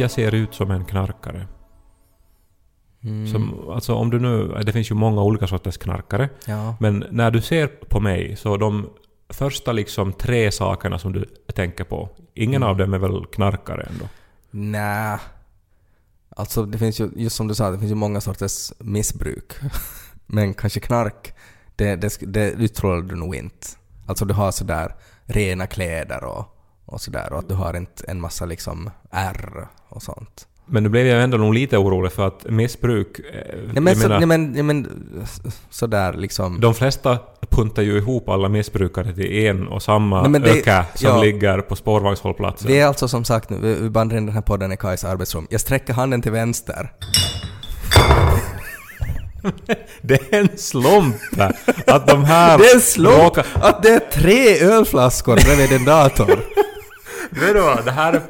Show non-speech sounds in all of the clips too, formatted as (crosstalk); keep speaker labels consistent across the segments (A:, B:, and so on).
A: Jag ser ut som en knarkare?
B: Mm.
A: Som, alltså om du nu, det finns ju många olika sorters knarkare,
B: Ja.
A: men när du ser på mig så de första liksom tre sakerna som du tänker på, ingen av dem är väl knarkare ändå?
B: Nä. Alltså det finns ju, just som du sa, det finns ju många sorters missbruk. (laughs) Men kanske knark, det, det, det utstrålar du nog inte. Alltså du har sådär rena kläder och, och sådär och att du har inte en massa liksom ärr och sånt.
A: Men nu blev jag ändå nog lite orolig för att missbruk... eh,
B: Nej men, så,
A: menar,
B: nej, men, nej, men sådär liksom.
A: De flesta puntar ju ihop alla missbrukare till en och samma
B: Nej, det-
A: öka som
B: ja.
A: ligger på spårvagnshållplatsen.
B: Vi är alltså som sagt nu, vi bandar in den här podden i Kajs arbetsrum. Jag sträcker handen till vänster. (laughs)
A: Det är en slump att de här... (laughs)
B: Det är en slump
A: råkar-
B: att det är tre ölflaskor bredvid en dator.
A: Vet du vad? Det här, är,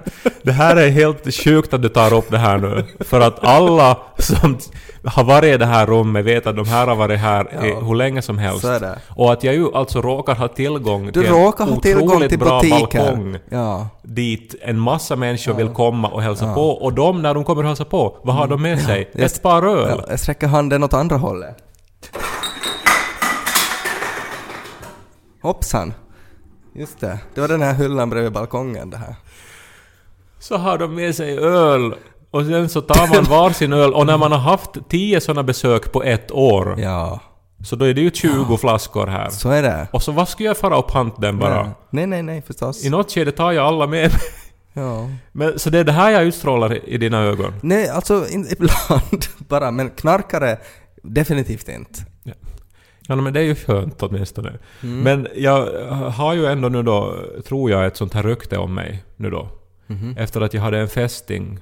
A: det här är helt sjukt att du tar upp det här nu. För att alla som har varit i det här rummet vet att de här har varit här
B: Ja.
A: hur länge som helst. Och att jag ju alltså råkar ha tillgång
B: Du
A: till
B: råkar
A: en
B: ha tillgång till
A: bra
B: butiker.
A: balkong
B: Ja.
A: dit en massa människor vill komma och hälsa på. Och de, när de kommer och hälsa på, vad har de med sig?
B: Jag-
A: Ett par öl.
B: Ja, jag sträcker handen åt andra hållet. Hoppsan. Just det. Det var den här hyllan bredvid balkongen det här.
A: Så har de med sig öl. Och sen så tar man (laughs) varsin öl. Och när man har haft tio sådana besök på ett år,
B: Ja,
A: så då är det ju 20 flaskor här.
B: så är det.
A: Och så vad skulle jag fara och panta den bara?
B: Nej, nej, nej förstås.
A: I något skede tar jag alla med mig.
B: Ja.
A: Men, så det är det här jag utstrålar i dina ögon?
B: Nej, alltså in, ibland (laughs) bara, men knarkare definitivt inte.
A: Ja men det är ju skönt åtminstone. Men jag har ju ändå nu då, tror jag, ett sånt här rykte om mig nu då. Efter att jag hade en fästing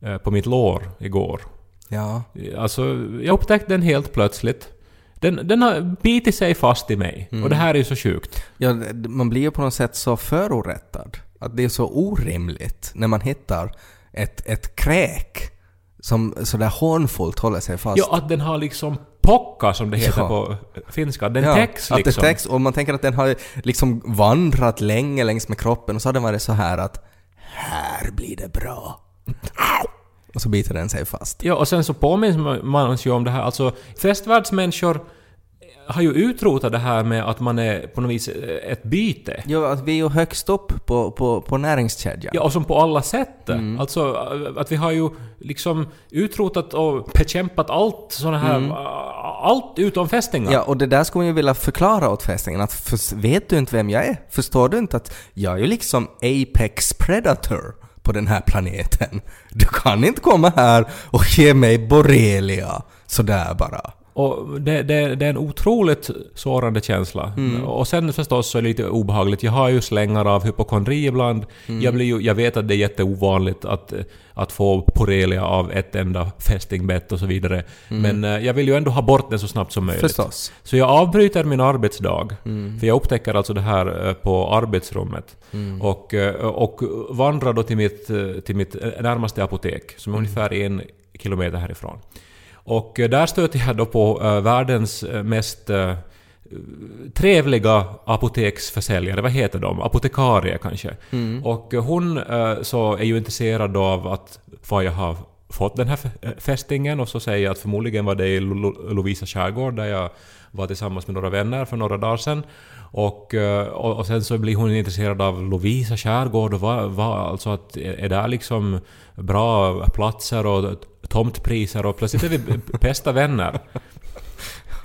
A: eh, på mitt lår igår.
B: Ja.
A: Alltså, jag upptäckte den helt plötsligt. Den, den har bitit sig fast i mig. Och det här är ju så sjukt.
B: ja, man blir ju på något sätt så förorättad. Att det är så orimligt när man hittar ett, ett kräk som sådär hånfullt håller sig fast.
A: Ja, att den har liksom pocka som det heter
B: Ja.
A: på finska. Den
B: Ja,
A: täcks
B: Att
A: liksom.
B: det täcks och man tänker att den har liksom vandrat länge längs med kroppen och så har den varit så här att här blir det bra. Och så biter den sig fast.
A: Ja, och sen så påminns man ju om det här, alltså festvärldsmänniskor har ju utrotat det här med att man är på något vis eh, ett byte.
B: Ja, att vi är ju högst upp på, på, på näringskedjan.
A: Ja, och som på alla sätt.
B: Mm.
A: Alltså eh, att vi har ju liksom utrotat och bekämpat allt såna här... Allt utom fästingar.
B: Mm. Ja, och det där skulle man ju vilja förklara åt fästingen att för, vet du inte vem jag är? Förstår du inte att jag är ju liksom Apex Predator på den här planeten? Du kan inte komma här och ge mig borrelia sådär bara.
A: Och det, det, det är en otroligt sårande känsla.
B: Mm.
A: Och sen förstås så är det lite obehagligt. Jag har ju slängar av hypokondri ibland.
B: Mm.
A: Jag, blir ju, jag vet att det är jätteovanligt att, att få borrelia av ett enda fästingbett och så vidare. Men eh, jag vill ju ändå ha bort den så snabbt som möjligt.
B: Mm. Förstås.
A: Så jag avbryter min arbetsdag.
B: Mm.
A: För jag upptäcker alltså det här eh, på arbetsrummet.
B: Mm.
A: Och, eh, och vandrar då till mitt, till mitt närmaste apotek, som är
B: Mm.
A: ungefär en kilometer härifrån. Och eh, där stöter jag då på eh, världens eh, mest eh, trevliga apoteksförsäljare, vad heter de? Apotekarie kanske.
B: Mm.
A: Och hon eh, så är ju intresserad av att vad jag har fått den här fästingen och så säger jag att förmodligen var det i Lo- Lo- Lovisa skärgård där jag var tillsammans med några vänner för några dagar sedan. Och, och, och sen så blir hon intresserad av Lovisa skärgård och vad, vad, alltså att är det liksom bra platser och tomtpriser och plötsligt är vi bästa vänner.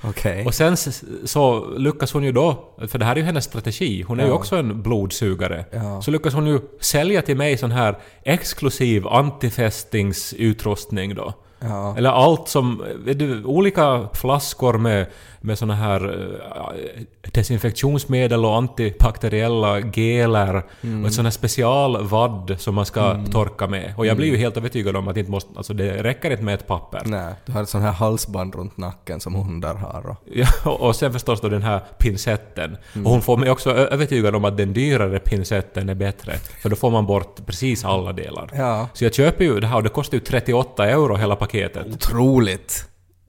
B: Okej.
A: Och sen så lyckas hon ju då, för det här är ju hennes strategi, hon är ju
B: Ja.
A: också en blodsugare.
B: Ja.
A: Så lyckas hon ju sälja till mig sån här exklusiv antifästingsutrustning då.
B: Ja.
A: Eller allt som, du, olika flaskor med, med såna här eh, desinfektionsmedel och antibakteriella geler och ett sån här specialvadd som man ska torka med. Och jag blir ju helt övertygad om att det inte måste, alltså det räcker inte med ett papper.
B: Nej, du har ett sånt här halsband runt nacken som hundar har och... (laughs)
A: Ja, och sen förstås då den här pincetten. Och hon får mig också övertygad om att den dyrare pincetten är bättre. För då får man bort precis alla delar.
B: Ja.
A: Så jag köper ju det här och det kostar ju 38 euro hela paketet.
B: Otroligt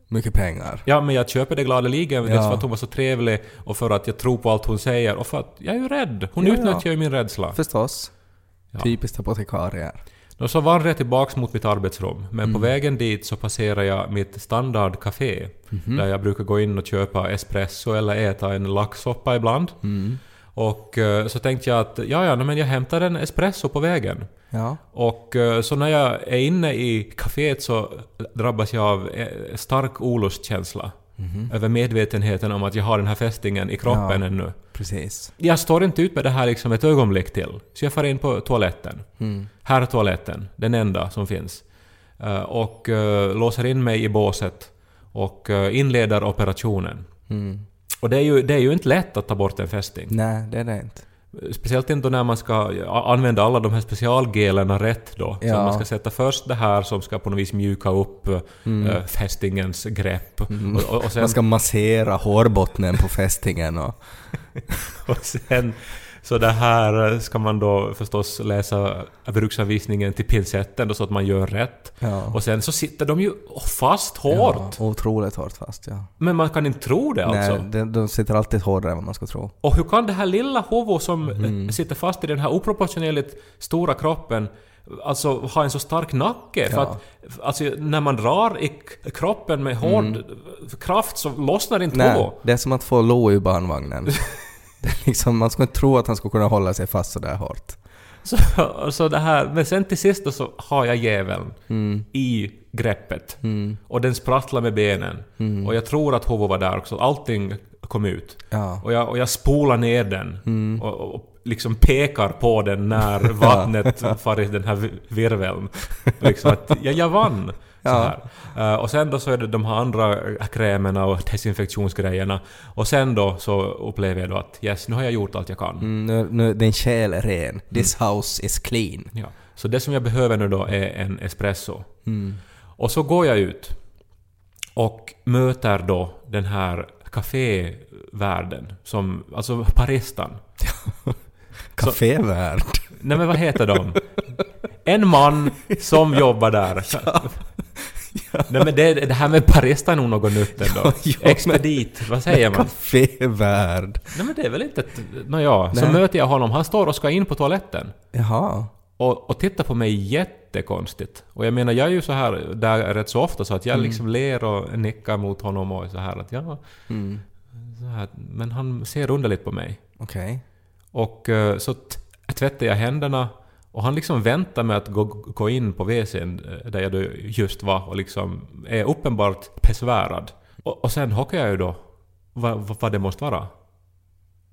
B: mycket pengar.
A: Ja, men jag köper det gladeligen. Dels
B: Ja.
A: för att hon var så trevlig och för att jag tror på allt hon säger och för att jag är ju rädd. Hon
B: Ja,
A: utnyttjar
B: ja.
A: ju min rädsla.
B: Förstås.
A: Ja.
B: Typiskt apotekarier.
A: Och så vandrade jag tillbaks mot mitt arbetsrum, men
B: Mm.
A: på vägen dit så passerade jag mitt standardcafé,
B: Mhm.
A: där jag brukar gå in och köpa espresso eller äta en laxsoppa ibland.
B: Mm.
A: Och eh, så tänkte jag att ja, ja, men jag hämtar en espresso på vägen.
B: Ja.
A: Och eh, så när jag är inne i kaféet så drabbas jag av eh, stark olustkänsla. Över medvetenheten om att jag har den här fästingen i kroppen.
B: Ja.
A: ännu.
B: Precis.
A: Jag står inte ut med det här liksom ett ögonblick till. Så jag far in på toaletten.
B: Mm.
A: Herrtoaletten, den enda som finns. Eh, och låser in mig i båset och inleder operationen.
B: Mm.
A: Och det är, ju, det är ju inte lätt att ta bort en fästing.
B: Nej, det är det inte.
A: Speciellt inte när man ska använda alla de här specialgelerna rätt då. Så
B: Ja.
A: man ska sätta först det här som ska på något vis mjuka upp eh, fästingens grepp. Och, och, och, sen,
B: Man ska massera hårbottnen på fästingen och... (laughs)
A: och sen så det här ska man då förstås läsa bruksanvisningen till pincetten då så att man gör rätt.
B: Ja.
A: Och sen så sitter de ju fast hårt.
B: Ja, otroligt hårt fast, ja.
A: Men man kan inte tro det alltså.
B: Nej, de, de sitter alltid hårdare än vad man ska tro.
A: Och hur kan det här lilla huvudet som
B: Mm.
A: sitter fast i den här oproportionerligt stora kroppen alltså ha en så stark nacke? För
B: Ja.
A: att alltså, när man drar i kroppen med hård kraft så lossnar inte
B: Mm. Nej, det är som att få Lo i barnvagnen. (laughs) (laughs) liksom, man skulle inte tro att han skulle kunna hålla sig fast så där hårt.
A: Så, så det här, men sen till sist då så har jag jäveln i greppet. Och den sprattlar med benen. Och jag tror att huvudet var där också. Allting kom ut.
B: Ja.
A: Och jag, och jag spolar ner den och, och, och liksom pekar på den när (laughs) vattnet far i den här vi- virveln. Liksom att jag, jag vann!
B: Ja.
A: Eh, och sen då så är det de här andra krämerna och desinfektionsgrejerna. Och sen då så upplever jag då att yes, nu har jag gjort allt jag kan.
B: Mm, nu, nu, din själ är ren. This house is clean.
A: Ja. Så det som jag behöver nu då är en espresso. Och så går jag ut och möter då den här kafévärden, som, alltså paristan.
B: Cafévärd. (laughs)
A: Nej men vad heter de? En man som jobbar där. (laughs) Nej men det, det här med parista är nog något nytt ändå.
B: Ja, men-
A: Expedit, vad säger man?
B: Cafévärd.
A: Nej men det är väl inte ett... Nåja, så möter jag honom. Han står och ska in på toaletten.
B: Jaha.
A: Och, och tittar på mig jättekonstigt. Och jag menar, jag är ju så här där rätt så ofta så att jag liksom ler och nickar mot honom och så här att ja...
B: Mm.
A: Så här, men han ser underligt på mig.
B: Okej.
A: Och eh, så tvättar jag händerna och han liksom väntar med att gå, gå in på WCn där jag just var och liksom är uppenbart besvärad. Och, och sen hockar jag ju då vad, vad, vad det måste vara.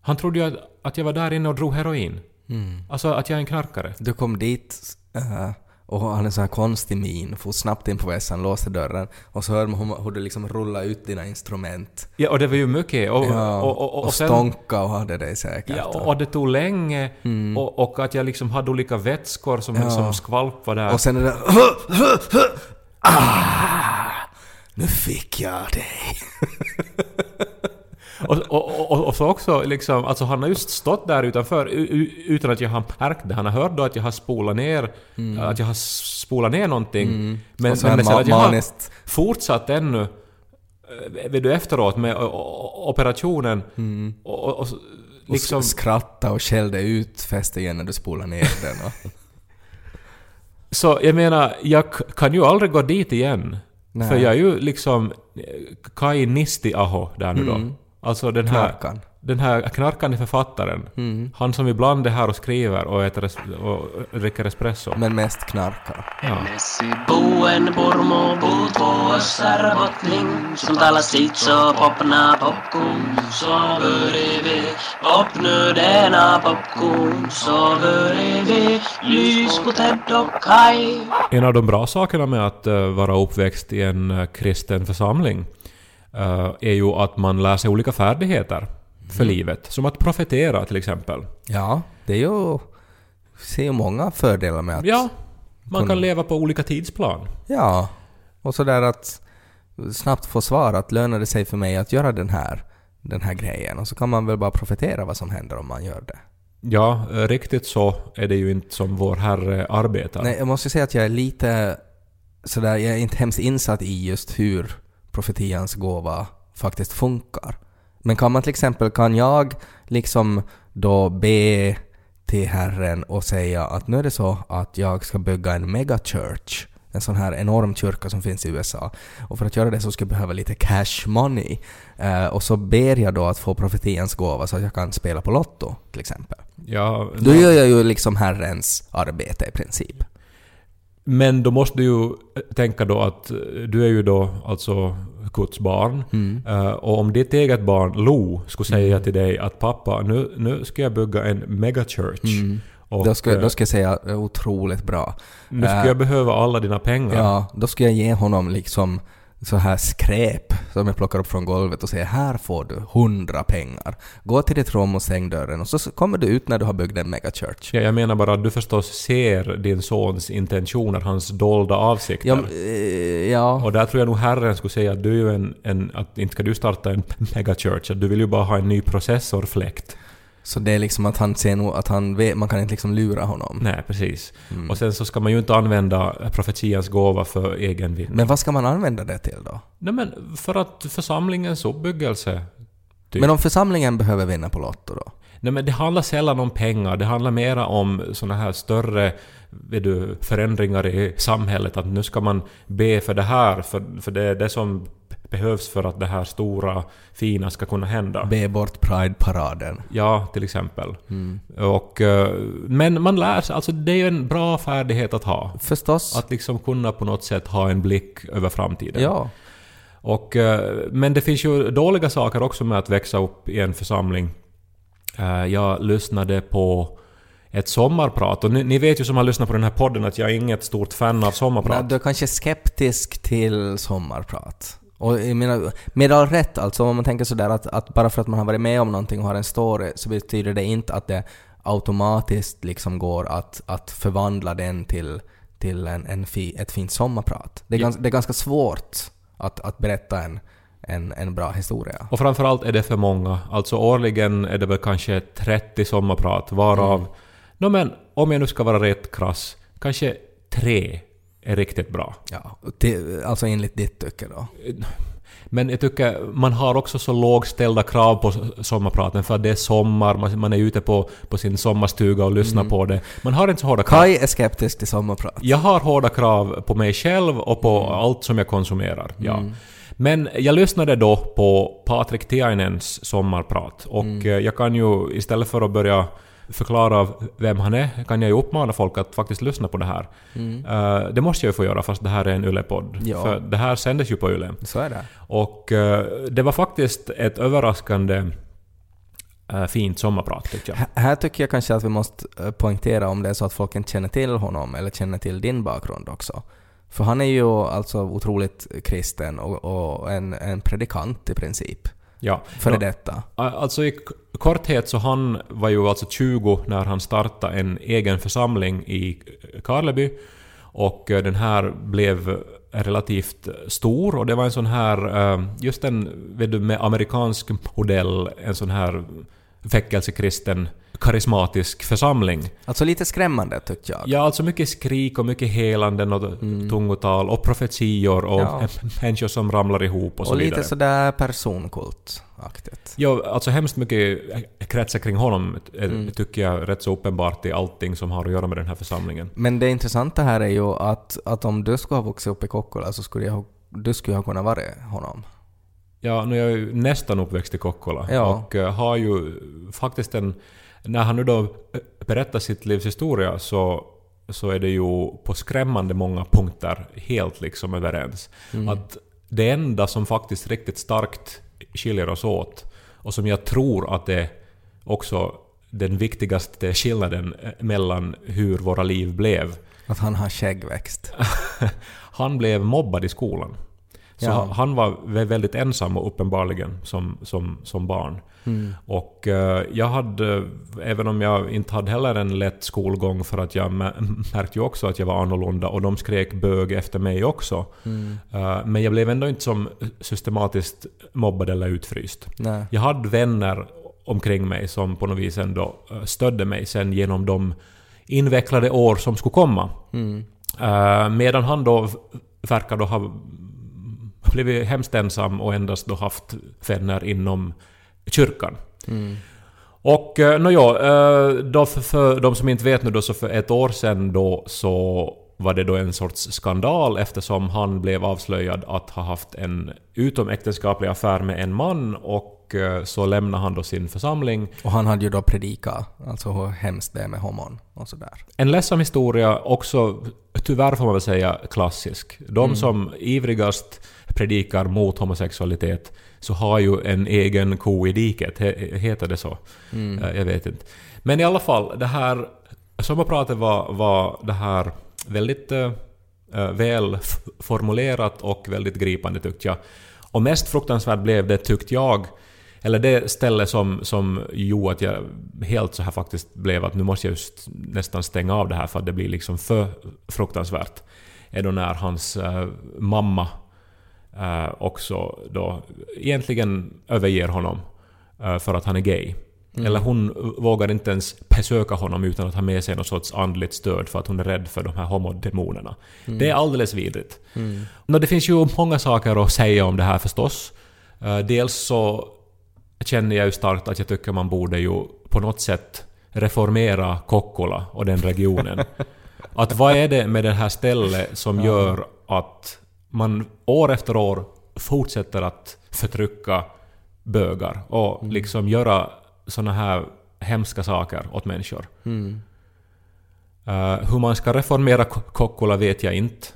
A: Han trodde ju att, att jag var där inne och drog heroin.
B: Mm.
A: Alltså att jag är en knarkare.
B: Du kom dit eh, och han en sån här konstig min, for snabbt in på vässan, låste dörren och så hör man hur, hur du liksom rullar ut dina instrument.
A: Ja, och det var ju mycket. Och,
B: Ja,
A: och, och, och,
B: och
A: sen,
B: stånka och hade dig säkert.
A: Ja, och det tog länge. Och, och att jag liksom hade olika vätskor som,
B: Ja.
A: som skvalpade där.
B: Och sen är det (laughs) ah, Nu fick jag dig. (laughs)
A: Och, och, och, och så också liksom, alltså han har just stått där utanför utan att jag har märkt det. Han har hört då att jag har spolat ner, att jag har spolat ner någonting. Men,
B: Mm. Och
A: men, men sen
B: ma-
A: att jag har fortsatt ännu, eh, vet du, efteråt med operationen. Och, och, och
B: Och
A: liksom,
B: s- skratta och skällde ut fästingen när du spolade ner den. Och, (laughs)
A: så jag menar, jag kan ju aldrig gå dit igen.
B: Nej.
A: För jag är ju liksom eh, Kai Nisti-aho där nu då. Alltså den här...
B: Knarkan.
A: Den här knarkande författaren. Han som ibland är här och skriver och, äter es- och dricker espresso.
B: Men mest knarkar.
A: Ja. En av de bra sakerna med att eh, vara uppväxt i en eh, kristen församling är ju att man lär sig olika färdigheter för livet. Som att profetera till exempel.
B: Ja, det är ju... ser ju många fördelar med att...
A: Ja, man
B: kunna-
A: kan leva på olika tidsplan.
B: Ja. Och sådär att snabbt få svar att lönar det sig för mig att göra den här, den här grejen? Och så kan man väl bara profetera vad som händer om man gör det.
A: Ja, eh, riktigt så är det ju inte som vår Herre arbetar.
B: Nej, jag måste säga att jag är lite sådär, jag är inte hemskt insatt i just hur profetians gåva faktiskt funkar. Men kan man till exempel, kan jag liksom då be till Herren och säga att nu är det så att jag ska bygga en megachurch en sån här enorm kyrka som finns i USA. Och för att göra det så ska jag behöva lite cash money. Eh, och så ber jag då att få profetians gåva så att jag kan spela på Lotto, till exempel.
A: Ja,
B: Då gör jag ju liksom Herrens arbete i princip.
A: Men då måste du ju tänka då att eh, du är ju då alltså Guds barn.
B: Mm.
A: Eh, och om ditt eget barn Lo skulle säga till dig att pappa, nu, nu ska jag bygga en megachurch. Och,
B: Mm. Då ska,
A: eh,
B: då ska jag säga eh, otroligt bra.
A: nu ska jag behöva alla dina pengar.
B: Ja, då ska jag ge honom liksom så här skräp som jag plockar upp från golvet och säger här får du hundra pengar. Gå till ditt rum och stäng dörren och så kommer du ut när du har byggt en megachurch.
A: Ja, jag menar bara att du förstås ser din sons intentioner, hans dolda avsikter.
B: Ja, eh, ja.
A: Och där tror jag nog Herren skulle säga att du är en, en att inte ska du starta en (laughs) megachurch, att du vill ju bara ha en ny processorfläkt.
B: Så det är liksom att han ser nog att han vet, man kan inte liksom lura honom.
A: Nej, precis.
B: Mm.
A: Och sen så ska man ju inte använda profetians gåva för egen vinning.
B: Men vad ska man använda det till då?
A: Nej men för att församlingens uppbyggelse. Typ.
B: Men om församlingen behöver vinna på Lotto då?
A: Nej men det handlar sällan om pengar, det handlar mera om såna här större vet du, förändringar i samhället. Att nu ska man be för det här, för, för det är det som behövs för att det här stora, fina ska kunna hända.
B: Be bort Pride-paraden.
A: Ja, till exempel.
B: Mm.
A: Och, eh, men man lär sig, alltså det är ju en bra färdighet att ha.
B: Förstås.
A: Att liksom kunna på något sätt ha en blick över framtiden.
B: Ja.
A: Och, eh, men det finns ju dåliga saker också med att växa upp i en församling. Eh, Jag lyssnade på ett sommarprat och ni, ni vet ju som har lyssnat på den här podden att jag är inget stort fan av sommarprat.
B: Men du är kanske skeptisk till sommarprat. Och jag menar, med all rätt alltså, om man tänker sådär att, att bara för att man har varit med om någonting och har en story så betyder det inte att det automatiskt liksom går att, att förvandla den till, till en, en fi, ett fint sommarprat. Det är,
A: Ja.
B: gans, det är ganska svårt att, att berätta en, en, en bra historia.
A: Och framförallt är det för många. Alltså årligen är det väl kanske 30 sommarprat varav...
B: Mm.
A: Nå men, om jag nu ska vara rätt krass, kanske tre är riktigt bra.
B: Ja, till, alltså enligt ditt tycke då.
A: Men jag tycker man har också så lågställda krav på sommarpraten för att det är sommar, man, är ute på, på sin sommarstuga och lyssnar
B: Mm.
A: på det. Man har inte så hårda krav.
B: Kai är skeptisk till sommarprat.
A: Jag har hårda krav på mig själv och på allt som jag konsumerar. Ja. Men jag lyssnade då på Patrik Tiainens sommarprat och eh, jag kan ju istället för att börja förklara vem han är kan jag ju uppmana folk att faktiskt lyssna på det här. Eh, det måste jag ju få göra fast det här är en Yle-podd.
B: Ja.
A: För det här sändes ju på Yle.
B: Så är det.
A: Och eh, det var faktiskt ett överraskande eh, fint sommarprat tyckte jag.
B: H- Här tycker jag kanske att vi måste poängtera om det är så att folk inte känner till honom eller känner till din bakgrund också. För han är ju alltså otroligt kristen och, och en, en predikant i princip.
A: Ja.
B: Före
A: Ja.
B: detta.
A: Alltså i korthet så han var ju alltså 20 när han startade en egen församling i Karleby. Och den här blev relativt stor och det var en sån här, just en, vet du, med amerikansk modell, en sån här väckelsekristen karismatisk församling.
B: Alltså lite skrämmande tyckte jag.
A: Ja, alltså mycket skrik och mycket helanden och tungotal och profetior och
B: Ja. (laughs)
A: människor som ramlar ihop och så
B: och
A: vidare.
B: lite sådär personkultaktigt.
A: Ja, alltså hemskt mycket kretsar kring honom eh,
B: Mm.
A: tycker jag rätt så uppenbart i allting som har att göra med den här församlingen.
B: Men det intressanta här är ju att, att om du skulle ha vuxit upp i Kokkola så skulle jag, du skulle ha kunnat vara honom.
A: Ja, nu är jag ju nästan uppväxt i Kokkola
B: Ja.
A: och eh, har ju faktiskt en... När han nu då eh, berättar sitt livs historia så, så är det ju på skrämmande många punkter helt liksom överens.
B: Mm.
A: Att det enda som faktiskt riktigt starkt skiljer oss åt och som jag tror att det också den viktigaste skillnaden eh, mellan hur våra liv blev.
B: Att han har skäggväxt. (laughs)
A: Han blev mobbad i skolan. Så
B: Ja.
A: han var vä- väldigt ensam och uppenbarligen som, som, som barn.
B: Mm.
A: Och eh, jag hade, även om jag inte hade heller en lätt skolgång för att jag mä- märkte ju också att jag var annorlunda och de skrek bög efter mig också.
B: Mm.
A: Eh, men jag blev ändå inte som systematiskt mobbad eller utfryst.
B: Nej.
A: Jag hade vänner omkring mig som på något vis ändå eh, stödde mig sen genom de invecklade år som skulle komma.
B: Mm.
A: Medan han då verkar då ha blivit hemskt ensam och endast då haft vänner inom kyrkan.
B: Mm.
A: Och uh, nåja, uh, då för, för de som inte vet nu då så för ett år sedan då så var det då en sorts skandal eftersom han blev avslöjad att ha haft en utomäktenskaplig affär med en man och eh, så lämnade han då sin församling.
B: Och han hade ju då predikat, alltså hur hemskt det är med homon och sådär.
A: En ledsam historia, också tyvärr får man väl säga klassisk. De som ivrigast predikar mot homosexualitet så har ju en egen ko i diket, he- heter det så? Eh, Jag vet inte. Men i alla fall, det här sommarpratet var, var det här väldigt eh, väl formulerat och väldigt gripande tyckte jag. Och mest fruktansvärt blev det tyckte jag, eller det ställe som, som gjorde att jag helt så här faktiskt blev att nu måste jag just nästan stänga av det här för att det blir liksom för fruktansvärt. Är då när hans eh, mamma eh, också då egentligen överger honom eh, för att han är gay. Eller hon vågar inte ens besöka honom utan att ha med sig någon sorts andligt stöd för att hon är rädd för de här homodemonerna. Det är alldeles vidrigt. Nå, det finns ju många saker att säga om det här förstås. Eh, dels så känner jag ju starkt att jag tycker man borde ju på något sätt reformera Kokkola och den regionen. (laughs) Att vad är det med det här stället som gör att man år efter år fortsätter att förtrycka bögar och liksom göra såna här hemska saker åt människor. Eh, hur man ska reformera Ko- Kokkola vet jag inte.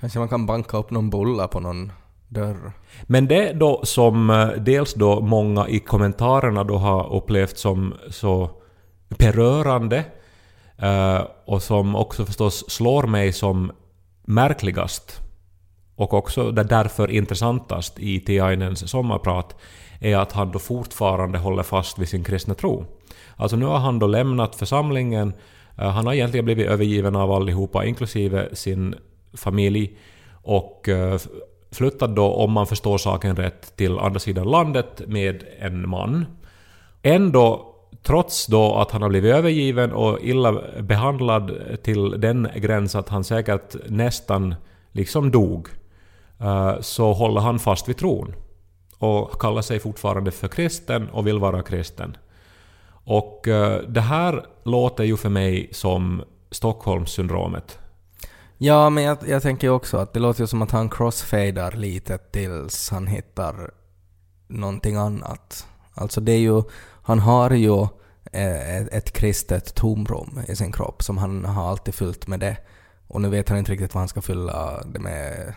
B: Kanske man kan banka upp någon bulla på någon dörr.
A: Men det då som eh, dels då många i kommentarerna då har upplevt som så berörande eh, och som också förstås slår mig som märkligast och också det därför intressantast i Tiainens sommarprat är att han då fortfarande håller fast vid sin kristna tro. Alltså nu har han då lämnat församlingen, eh, han har egentligen blivit övergiven av allihopa inklusive sin familj och eh, flyttat då, om man förstår saken rätt, till andra sidan landet med en man. Ändå, trots då att han har blivit övergiven och illa behandlad till den gräns att han säkert nästan liksom dog, Eh, så håller han fast vid tron. Och kallar sig fortfarande för kristen och vill vara kristen. Och eh, det här låter ju för mig som Stockholmssyndromet.
B: Ja, men jag, jag tänker ju också att det låter ju som att han crossfadar lite tills han hittar någonting annat. Alltså det är ju, han har ju eh, ett, ett kristet tomrum i sin kropp som han har alltid fyllt med det. Och nu vet han inte riktigt vad han ska fylla det med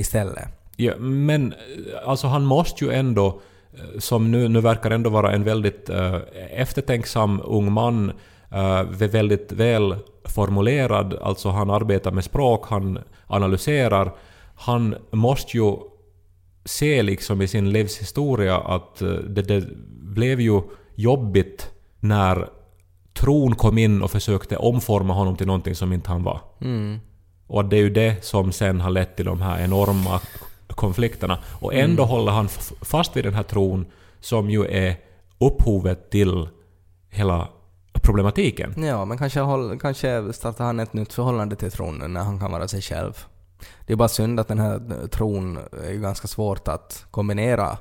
B: istället.
A: Ja, men eh, alltså han måste ju ändå, eh, som nu, nu verkar ändå vara en väldigt eh, eftertänksam ung man, eh, väldigt väl formulerad, alltså han arbetar med språk, han analyserar. Han måste ju se liksom i sin livshistoria att eh, det, det blev ju jobbigt när tron kom in och försökte omforma honom till någonting som inte han var. Och det är ju det som sen har lett till de här enorma konflikterna. Och ändå håller han fast vid den här tron som ju är upphovet till hela problematiken.
B: Ja, men kanske, håll, kanske startar han ett nytt förhållande till tron när han kan vara sig själv. Det är bara synd att den här tron är ganska svårt att kombinera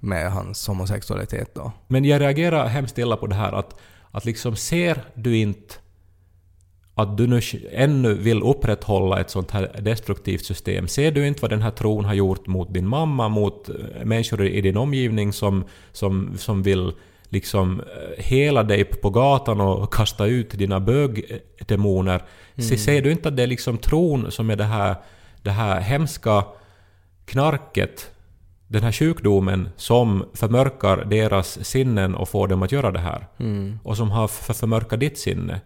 B: med hans homosexualitet då.
A: Men jag reagerar hemskt illa på det här att, att liksom ser du inte att du nu ännu vill upprätthålla ett sånt här destruktivt system. Ser du inte vad den här tron har gjort mot din mamma, mot eh, människor i din omgivning som, som, som vill liksom eh, hela dig på gatan och kasta ut dina bögdemoner. Se, ser du inte att det är liksom tron som är det här, det här hemska knarket, den här sjukdomen som förmörkar deras sinnen och får dem att göra det här. Och som har för förmörkat ditt sinne.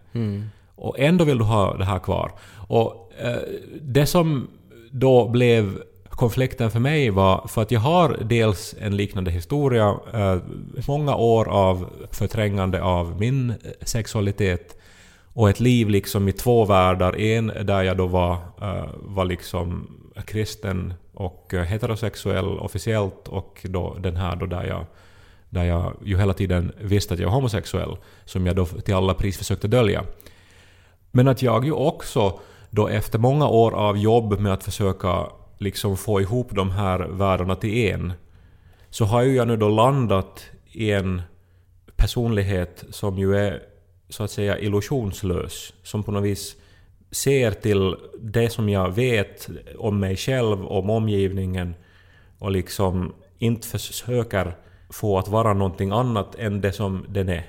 A: Och ändå vill du ha det här kvar. Och eh, det som då blev konflikten för mig var för att jag har dels en liknande historia, eh, många år av förträngande av min eh, sexualitet och ett liv liksom i två världar. En där jag då var, eh, var liksom kristen och eh, heterosexuell officiellt och då den här då där jag, där jag ju hela tiden visste att jag var homosexuell, som jag då till alla pris försökte dölja. Men att jag ju också då efter många år av jobb med att försöka liksom få ihop de här världarna till en, så har ju jag nu då landat i en personlighet som ju är så att säga illusionslös, som på något vis ser till det som jag vet om mig själv, om omgivningen och liksom inte försöker få att vara någonting annat än det som den är.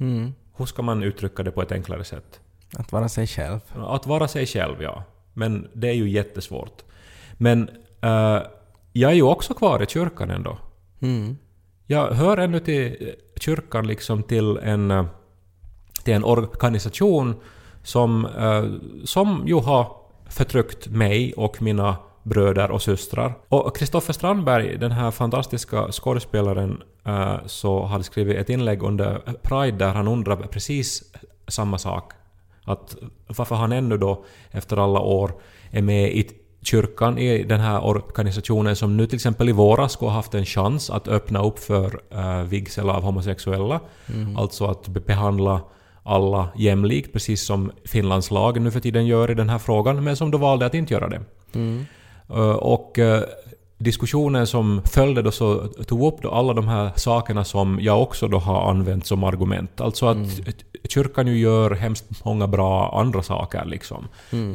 B: Mm.
A: Hur ska man uttrycka det på ett enklare sätt?
B: Att vara sig själv.
A: Att vara sig själv, ja. Men det är ju jättesvårt. Men eh, jag är ju också kvar i kyrkan ändå.
B: Mm.
A: Jag hör ännu till kyrkan liksom till en, eh, till en organisation som, eh, som ju har förtryckt mig och mina bröder och systrar. Och Kristoffer Strandberg, den här fantastiska skådespelaren, eh, så hade skrivit ett inlägg under Pride där han undrar precis samma sak. Att varför han ännu då efter alla år är med i kyrkan i den här organisationen som nu till exempel i våras skulle ha haft en chans att öppna upp för uh, vigsel av homosexuella. Alltså att be- behandla alla jämlikt, precis som Finlands lag nu för tiden gör i den här frågan, men som då valde att inte göra det. Uh, och uh, diskussionen som följde då så tog upp då alla de här sakerna som jag också då har använt som argument. Alltså att kyrkan ju gör hemskt många bra andra saker liksom.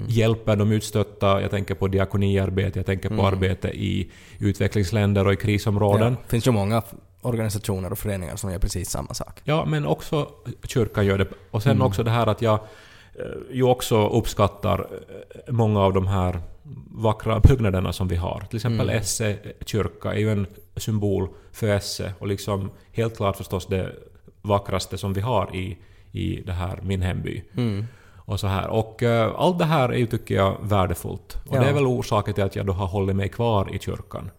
A: Hjälper de utstötta, jag tänker på diakoniarbete, jag tänker på arbete i utvecklingsländer och i krisområden.
B: Ja. Det finns ju många organisationer och föreningar som gör precis samma sak.
A: Ja, men också kyrkan gör det. Och sen också det här att jag eh, ju också uppskattar eh, många av de här vackra byggnaderna som vi har. Till exempel Esse kyrka är ju en symbol för Esse och liksom helt klart förstås det vackraste som vi har i, i det här min hemby. Och så här. Och eh, allt det här är ju, tycker jag, värdefullt. Och
B: Ja.
A: det är väl orsaken till att jag då har hållit mig kvar i kyrkan.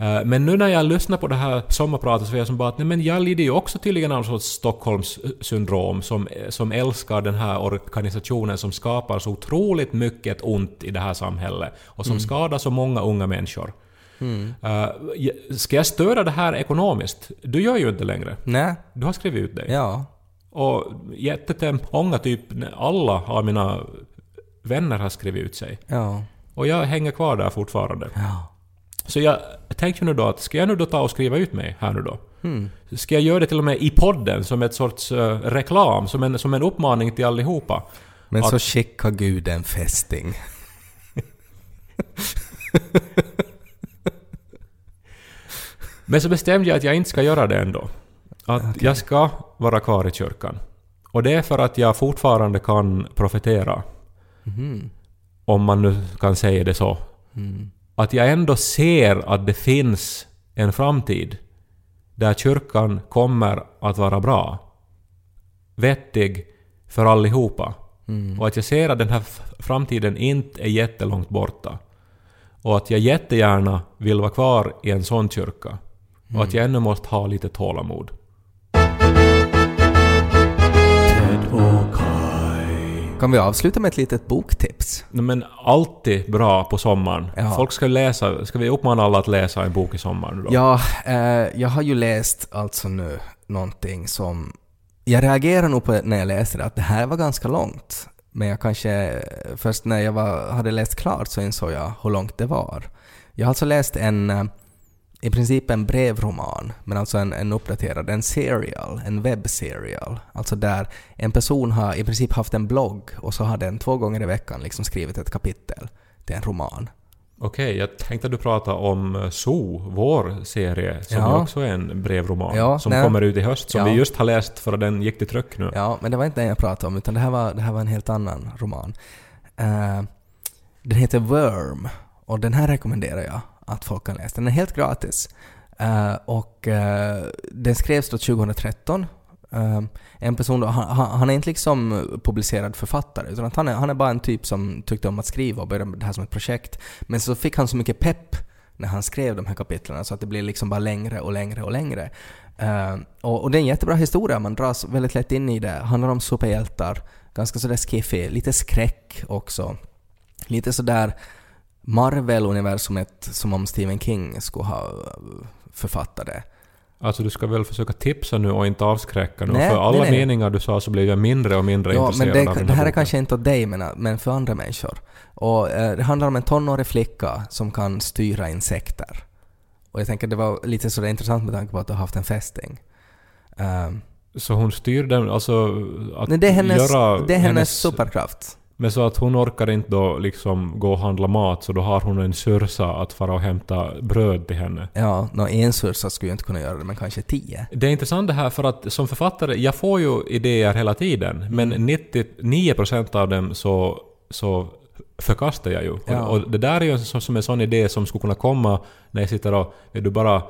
A: Eh, Men nu när jag lyssnar på det här sommarpratet så är jag som bara att nej, men jag lider ju också tydligen av någon sorts Stockholmssyndrom som, som älskar den här organisationen som skapar så otroligt mycket ont i det här samhället och som skadar så många unga människor. Eh, ska jag stödja det här ekonomiskt? Du gör ju inte längre.
B: Nej,
A: Du har skrivit ut dig.
B: ja.
A: Och jättemånga, typ alla av mina vänner har skrivit ut sig.
B: Ja.
A: Och jag hänger kvar där fortfarande.
B: Ja.
A: Så jag tänkte nu då att ska jag nu då ta och skriva ut mig här nu då?
B: Mm.
A: Ska jag göra det till och med i podden som ett sorts eh, reklam, som en, som en uppmaning till allihopa?
B: Men
A: Att-
B: så skickar Gud en fästing. (laughs)
A: Men så bestämde jag att jag inte ska göra det ändå. Att jag ska vara kvar i kyrkan. Och det är för att jag fortfarande kan profetera.
B: Mhm.
A: Om man nu kan säga det så.
B: Mm.
A: Att jag ändå ser att det finns en framtid där kyrkan kommer att vara bra. Vettig för allihopa.
B: Mm.
A: Och att jag ser att den här framtiden inte är jättelångt borta. Och att jag jättegärna vill vara kvar i en sån kyrka. Och att jag ännu måste ha lite tålamod.
B: Kan vi avsluta med ett litet boktips?
A: Nej, Men alltid bra på sommaren.
B: Ja.
A: Folk ska läsa. Ska vi uppmana alla att läsa en bok i sommar?
B: Ja, eh, jag har ju läst alltså nu någonting som... Jag reagerade nog på när jag läste det att det här var ganska långt. Men jag kanske... Först när jag var, hade läst klart så insåg jag hur långt det var. Jag har alltså läst en... I princip en brevroman, men alltså en, en uppdaterad, en serial, en webbserial. Alltså där en person har i princip haft en blogg och så har den två gånger i veckan liksom skrivit ett kapitel till en roman.
A: Okej, jag tänkte att du pratade om eh, So, vår serie, som
B: Ja.
A: också är en brevroman.
B: Ja,
A: som
B: nej.
A: kommer ut i höst, som
B: Ja.
A: vi just har läst för att den gick till tryck nu.
B: Ja, men det var inte den jag pratade om, utan det här var, det här var en helt annan roman. Eh, den heter Worm, och den här rekommenderar jag att folk kan läsa. Den är helt gratis. Uh, och uh, den skrevs då 2013. Uh, eh, en person då, han, han är inte liksom publicerad författare, utan att han, är, han är bara en typ som tyckte om att skriva och började med det här som ett projekt. Men så fick han så mycket pepp när han skrev de här kapitlen så att det blir liksom bara längre och längre och längre. Och, och det är en jättebra historia, man dras väldigt lätt in i det. handlar om superhjältar, ganska sådär skiffy, lite skräck också. Lite sådär Marvel-universumet som om Stephen King skulle ha eh, författat det.
A: Alltså du ska väl försöka tipsa nu och inte avskräcka nu.
B: Nej,
A: för alla
B: nej, nej.
A: meningar du sa så blev jag mindre och mindre
B: Ja, men
A: intresserad
B: det,
A: av den
B: det här är
A: boken.
B: kanske inte åt dig men, men för andra människor. Och, eh, det handlar om en tonårig flicka som kan styra insekter. Och jag tänker det var lite sådär intressant med tanke på att du har haft en fästing. Eh,
A: Så hon styr den, alltså att
B: Nej, det är hennes,
A: göra
B: det är hennes superkraft.
A: Men så att hon orkar inte då liksom gå och handla mat så då har hon en syrsa att fara och hämta bröd till henne.
B: Ja, nå en sursa skulle ju inte kunna göra det, men kanske tio.
A: Det är intressant det här för att som författare, jag får ju idéer hela tiden men 99% av dem så, så förkastar jag ju.
B: Ja.
A: Och, och det där är ju sån- som en sån idé som skulle kunna komma när jag sitter och är du bara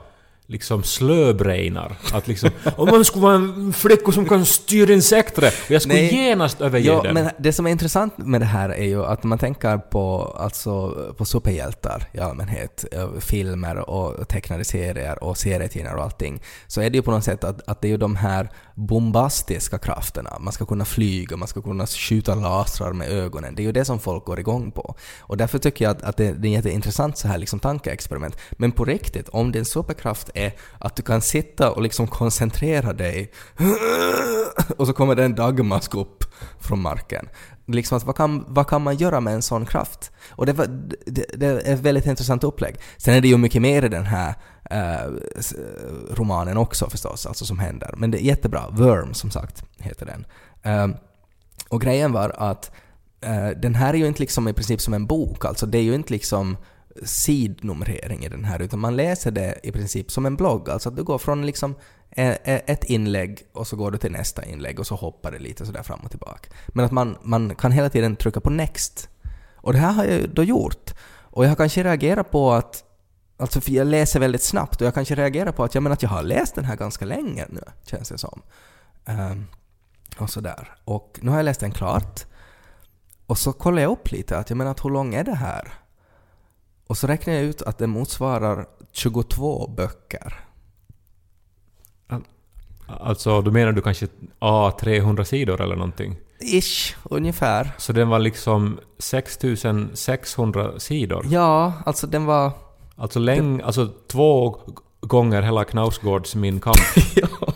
A: liksom slöbrainar. Att liksom om man skulle vara en flicka som kan styra insekter och jag skulle
B: Nej.
A: genast överge
B: Ja,
A: den.
B: men det som är intressant med det här är ju att man tänker på, alltså, på superhjältar i allmänhet, eh, filmer och tecknade serier och serietidningar och allting, så är det ju på något sätt att, att det är ju de här bombastiska krafterna. Man ska kunna flyga, man ska kunna skjuta lasrar med ögonen. Det är ju det som folk går igång på. Och därför tycker jag att, att det, det är jätteintressant så här liksom tankeexperiment. Men på riktigt, om din superkraft är att du kan sitta och liksom koncentrera dig (laughs) och så kommer det en dagmask upp från marken. Liksom att vad, kan, vad kan man göra med en sån kraft? Och det, var, det, det är ett väldigt intressant upplägg. Sen är det ju mycket mer i den här eh, eh romanen också förstås, alltså som händer. Men det är jättebra. Worm, som sagt, heter den. Eh, och grejen var att eh, den här är ju inte liksom i princip som en bok, alltså det är ju inte liksom sidnumrering i den här, utan man läser det i princip som en blogg, alltså att du går från liksom ett inlägg och så går du till nästa inlägg och så hoppar det lite sådär fram och tillbaka. Men att man, man kan hela tiden trycka på next. Och det här har jag då gjort. Och jag har kanske reagerat på att Alltså för jag läser väldigt snabbt och jag kanske reagerar på att jag menar att jag har läst den här ganska länge nu, känns det som. Ehm, och sådär. Och nu har jag läst den klart. Och så kollar jag upp lite, att jag menar att hur lång är det här? Och så räknar jag ut att det motsvarar 22 böcker.
A: Alltså, du menar du kanske A300 sidor eller någonting?
B: Ish, ungefär.
A: Så den var liksom 6600 sidor?
B: Ja, alltså den var...
A: Alltså, läng, alltså två gånger hela Knausgårds Min kamp (laughs)
B: ja,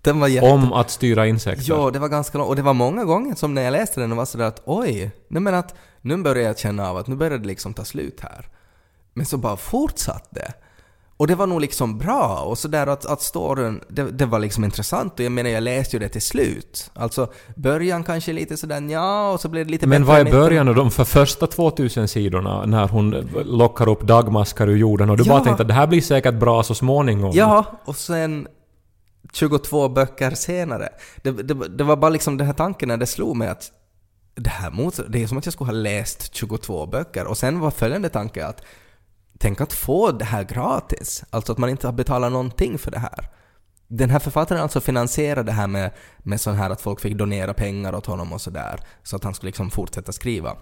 B: den var jätte...
A: om att styra insekter.
B: Ja, det var ganska långt. Och det var många gånger som när jag läste den och var sådär att oj, nej men att nu börjar jag känna av att nu börjar det liksom ta slut här. Men så bara fortsatte det. Och det var nog liksom bra och sådär att, att storyn, det, det var liksom intressant och jag menar jag läste ju det till slut. Alltså början kanske lite sådär ja och så blev det lite
A: Men vad är början av de för första 2000 sidorna när hon lockar upp dagmaskar ur jorden och du
B: Ja.
A: bara tänkte att det här blir säkert bra så småningom?
B: Ja, och sen 22 böcker senare. Det, det, det var bara liksom den här tanken när det slog mig att det här mot, det är som att jag skulle ha läst 22 böcker och sen var följande tanke att tänk att få det här gratis. Alltså att man inte har betalat någonting för det här. Den här författaren alltså finansierade det här med, med sån här att folk fick donera pengar åt honom och sådär. Så att han skulle liksom fortsätta skriva.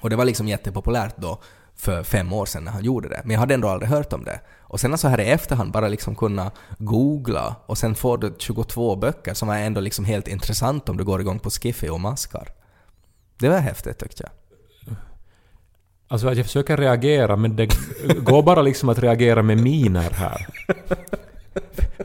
B: Och det var liksom jättepopulärt då för fem år sedan när han gjorde det. Men jag hade ändå aldrig hört om det. Och sen så här i efterhand bara liksom kunna googla och sen får du 22 böcker som är ändå liksom helt intressant om du går igång på Skiffy och maskar. Det var häftigt tyckte jag.
A: Alltså att jag försöker reagera men det går bara liksom att reagera med miner här.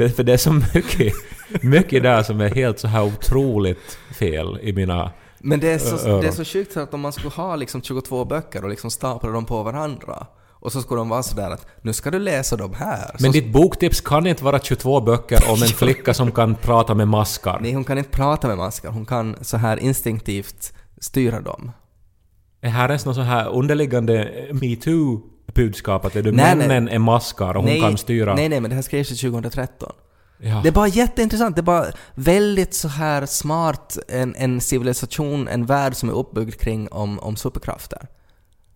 A: För- det är så mycket, mycket där som är helt så här otroligt fel i mina...
B: Men det är så,
A: öron.
B: det är så sjukt att om man skulle ha liksom 22 böcker och liksom stapla dem på varandra och så skulle de vara sådär att nu ska du läsa de här.
A: Men
B: så,
A: ditt boktips kan inte vara 22 böcker om en flicka som kan prata med maskar.
B: Nej, hon kan inte prata med maskar. Hon kan så här instinktivt styra dem.
A: Är här ens någon sån här underliggande metoo-budskap att är du
B: Nej, nej.
A: männen är maskar och hon kan styra...
B: nej, nej, men det här skrevs ju 2013.
A: Ja.
B: Det är bara jätteintressant. Det är bara väldigt så här smart en, en civilisation, en värld som är uppbyggd kring om, om superkrafter.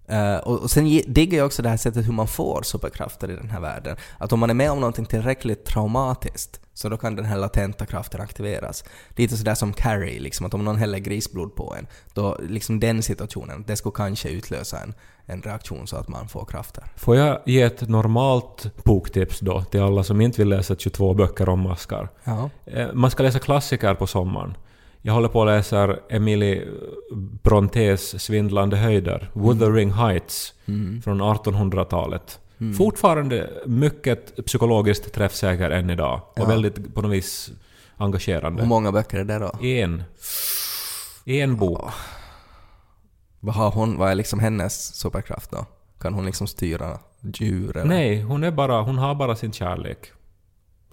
B: Eh, och, och sen diggar jag också det här sättet hur man får superkrafter i den här världen. Att om man är med om någonting tillräckligt traumatiskt så då kan den här latenta kraften aktiveras. Lite sådär som Carrie, liksom att om någon häller grisblod på en, då liksom den situationen, det skulle kanske utlösa en, en reaktion så att man får krafter.
A: Får jag ge ett normalt boktips då till alla som inte vill läsa 22 böcker om maskar?
B: Ja.
A: Eh, Man ska läsa klassiker på sommaren. Jag håller på att läsa Emily Brontes Svindlande höjder, Wuthering Heights, från 1800-talet. Fortfarande mycket psykologiskt träffsäker än idag och
B: Ja.
A: väldigt på något vis engagerande.
B: Hur många böcker är det då?
A: En. En bok.
B: Vad har hon, vad är liksom hennes superkraft då? Kan hon liksom styra djur eller?
A: Nej, hon, är bara, hon har bara sin kärlek.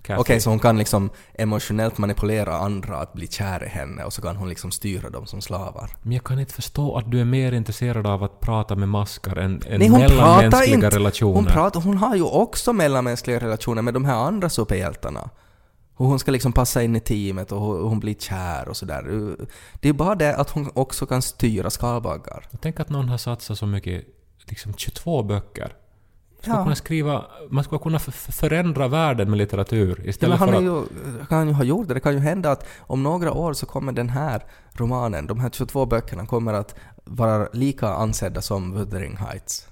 B: Okej, så hon kan liksom emotionellt manipulera andra att bli kär i henne och så kan hon liksom styra dem som slavar.
A: Men jag kan inte förstå att du är mer intresserad av att prata med maskar än, än
B: Nej, hon
A: mellanmänskliga
B: inte!
A: relationer.
B: Hon, pratar, hon har ju också mellanmänskliga relationer med de här andra superhjältarna. Och hon ska liksom passa in i teamet och hon, hon blir kär och sådär. Det är bara det att hon också kan styra skalbaggar.
A: Tänk att någon har satsat så mycket, liksom 22 böcker skulle
B: ja.
A: kunna skriva, man skulle kunna förändra världen med litteratur istället
B: ja, men han
A: för att...
B: Ju, kan ju ha gjort det. Det kan ju hända att om några år så kommer den här romanen, de här 22 böckerna kommer att vara lika ansedda som Wuthering Heights.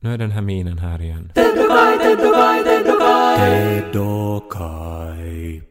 A: Nu är den här minen här igen.
C: Teddokai, teddokai, teddokai. Teddokai.